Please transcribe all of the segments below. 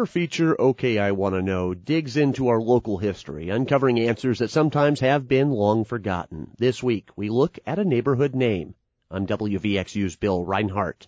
Our feature, OK I Wanna Know, digs into our local history, uncovering answers that sometimes have been long forgotten. This week, we look at a neighborhood name. I'm WVXU's Bill Rinehart.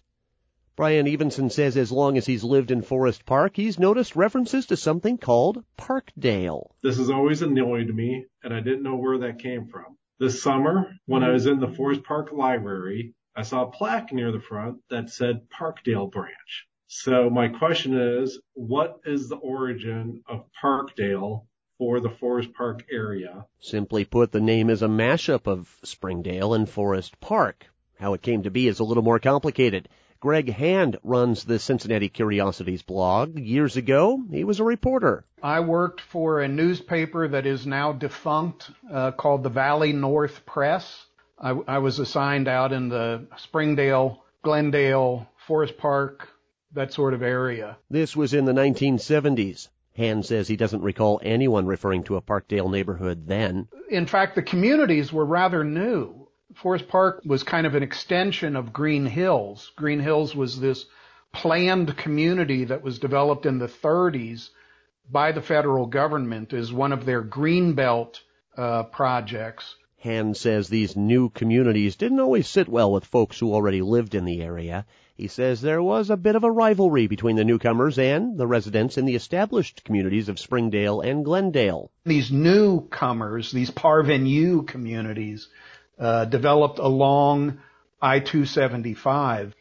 Brian Evenson says as long as he's lived in Forest Park, he's noticed references to something called Parkdale. This has always annoyed me, and I didn't know where that came from. This summer, when I was in the Forest Park Library, I saw a plaque near the front that said Parkdale Branch. So my question is, what is the origin of Parkdale for the Forest Park area? Simply put, the name is a mashup of Springdale and Forest Park. How it came to be is a little more complicated. Greg Hand runs the Cincinnati Curiosities blog. Years ago, he was a reporter. I worked for a newspaper that is now defunct uh, called the Valley North Press. I, I was assigned out in the Springdale, Glendale, Forest Park, that sort of area. This was in the 1970s. Hand says he doesn't recall anyone referring to a Parkdale neighborhood then. In fact, the communities were rather new. Forest Park was kind of an extension of Greenhills. Green Hills was this planned community that was developed in the 30s by the federal government as one of their Greenbelt uh, projects. Hand says these new communities didn't always sit well with folks who already lived in the area. He says there was a bit of a rivalry between the newcomers and the residents in the established communities of Springdale and Glendale. These newcomers, these parvenu communities, uh, developed along I-275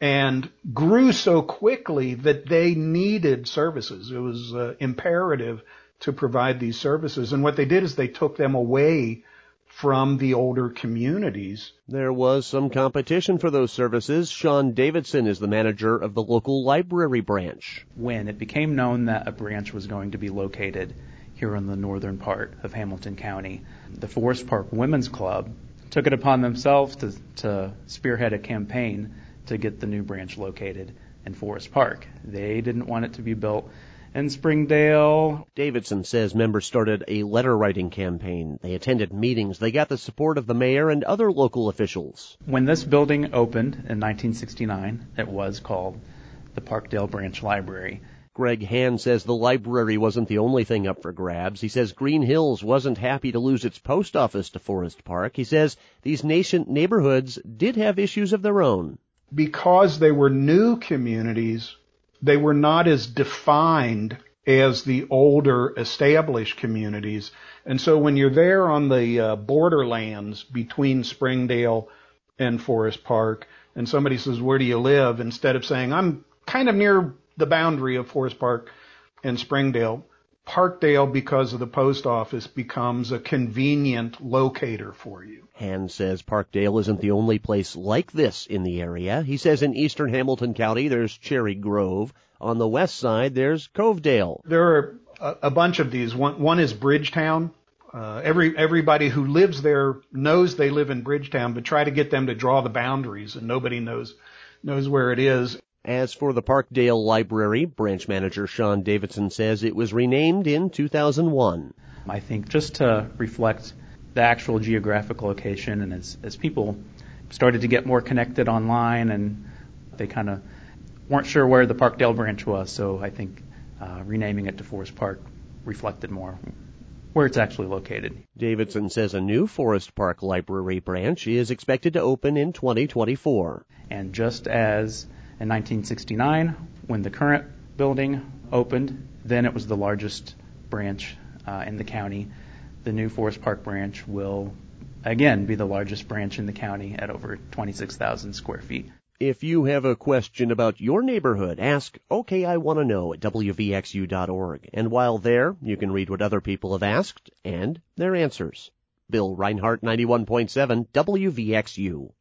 and grew so quickly that they needed services. It was uh, imperative to provide these services. And what they did is they took them away from the older communities. There was some competition for those services. Sean Davidson is the manager of the local library branch. When it became known that a branch was going to be located here in the northern part of Hamilton County, the Forest Park Women's Club took it upon themselves to, to spearhead a campaign to get the new branch located in Forest Park. They didn't want it to be built in Springdale. Davidson says members started a letter writing campaign. They attended meetings. They got the support of the mayor and other local officials. When this building opened in 1969, it was called the Parkdale Branch Library. Greg Hand says the library wasn't the only thing up for grabs. He says Greenhills wasn't happy to lose its post office to Forest Park. He says these nascent neighborhoods did have issues of their own. Because they were new communities, they were not as defined as the older established communities. And so when you're there on the uh, borderlands between Springdale and Forest Park, and somebody says, where do you live? Instead of saying, I'm kind of near the boundary of Forest Park and Springdale, Parkdale, because of the post office, becomes a convenient locator for you. Hand says Parkdale isn't the only place like this in the area. He says in eastern Hamilton County there's Cherry Grove. On the west side there's Covedale. There are a, a bunch of these. One, one is Bridgetown. Uh, every everybody who lives there knows they live in Bridgetown, but try to get them to draw the boundaries, and nobody knows knows where it is. As for the Parkdale Library, branch manager Sean Davidson says it was renamed in 2001. I think just to reflect the actual geographic location and as, as people started to get more connected online and they kind of weren't sure where the Parkdale branch was, so I think uh, renaming it to Forest Park reflected more where it's actually located. Davidson says a new Forest Park Library branch is expected to open in 2024. And just as in 1969 when the current building opened. Then it was the largest branch uh, in the county. The new Forest Park branch will again be the largest branch in the county at over 26,000 square feet. If you have a question about your neighborhood, ask OK I want to know at wvxu.org. And while there, you can read what other people have asked and their answers. Bill Rinehart, 91.7 WVXU.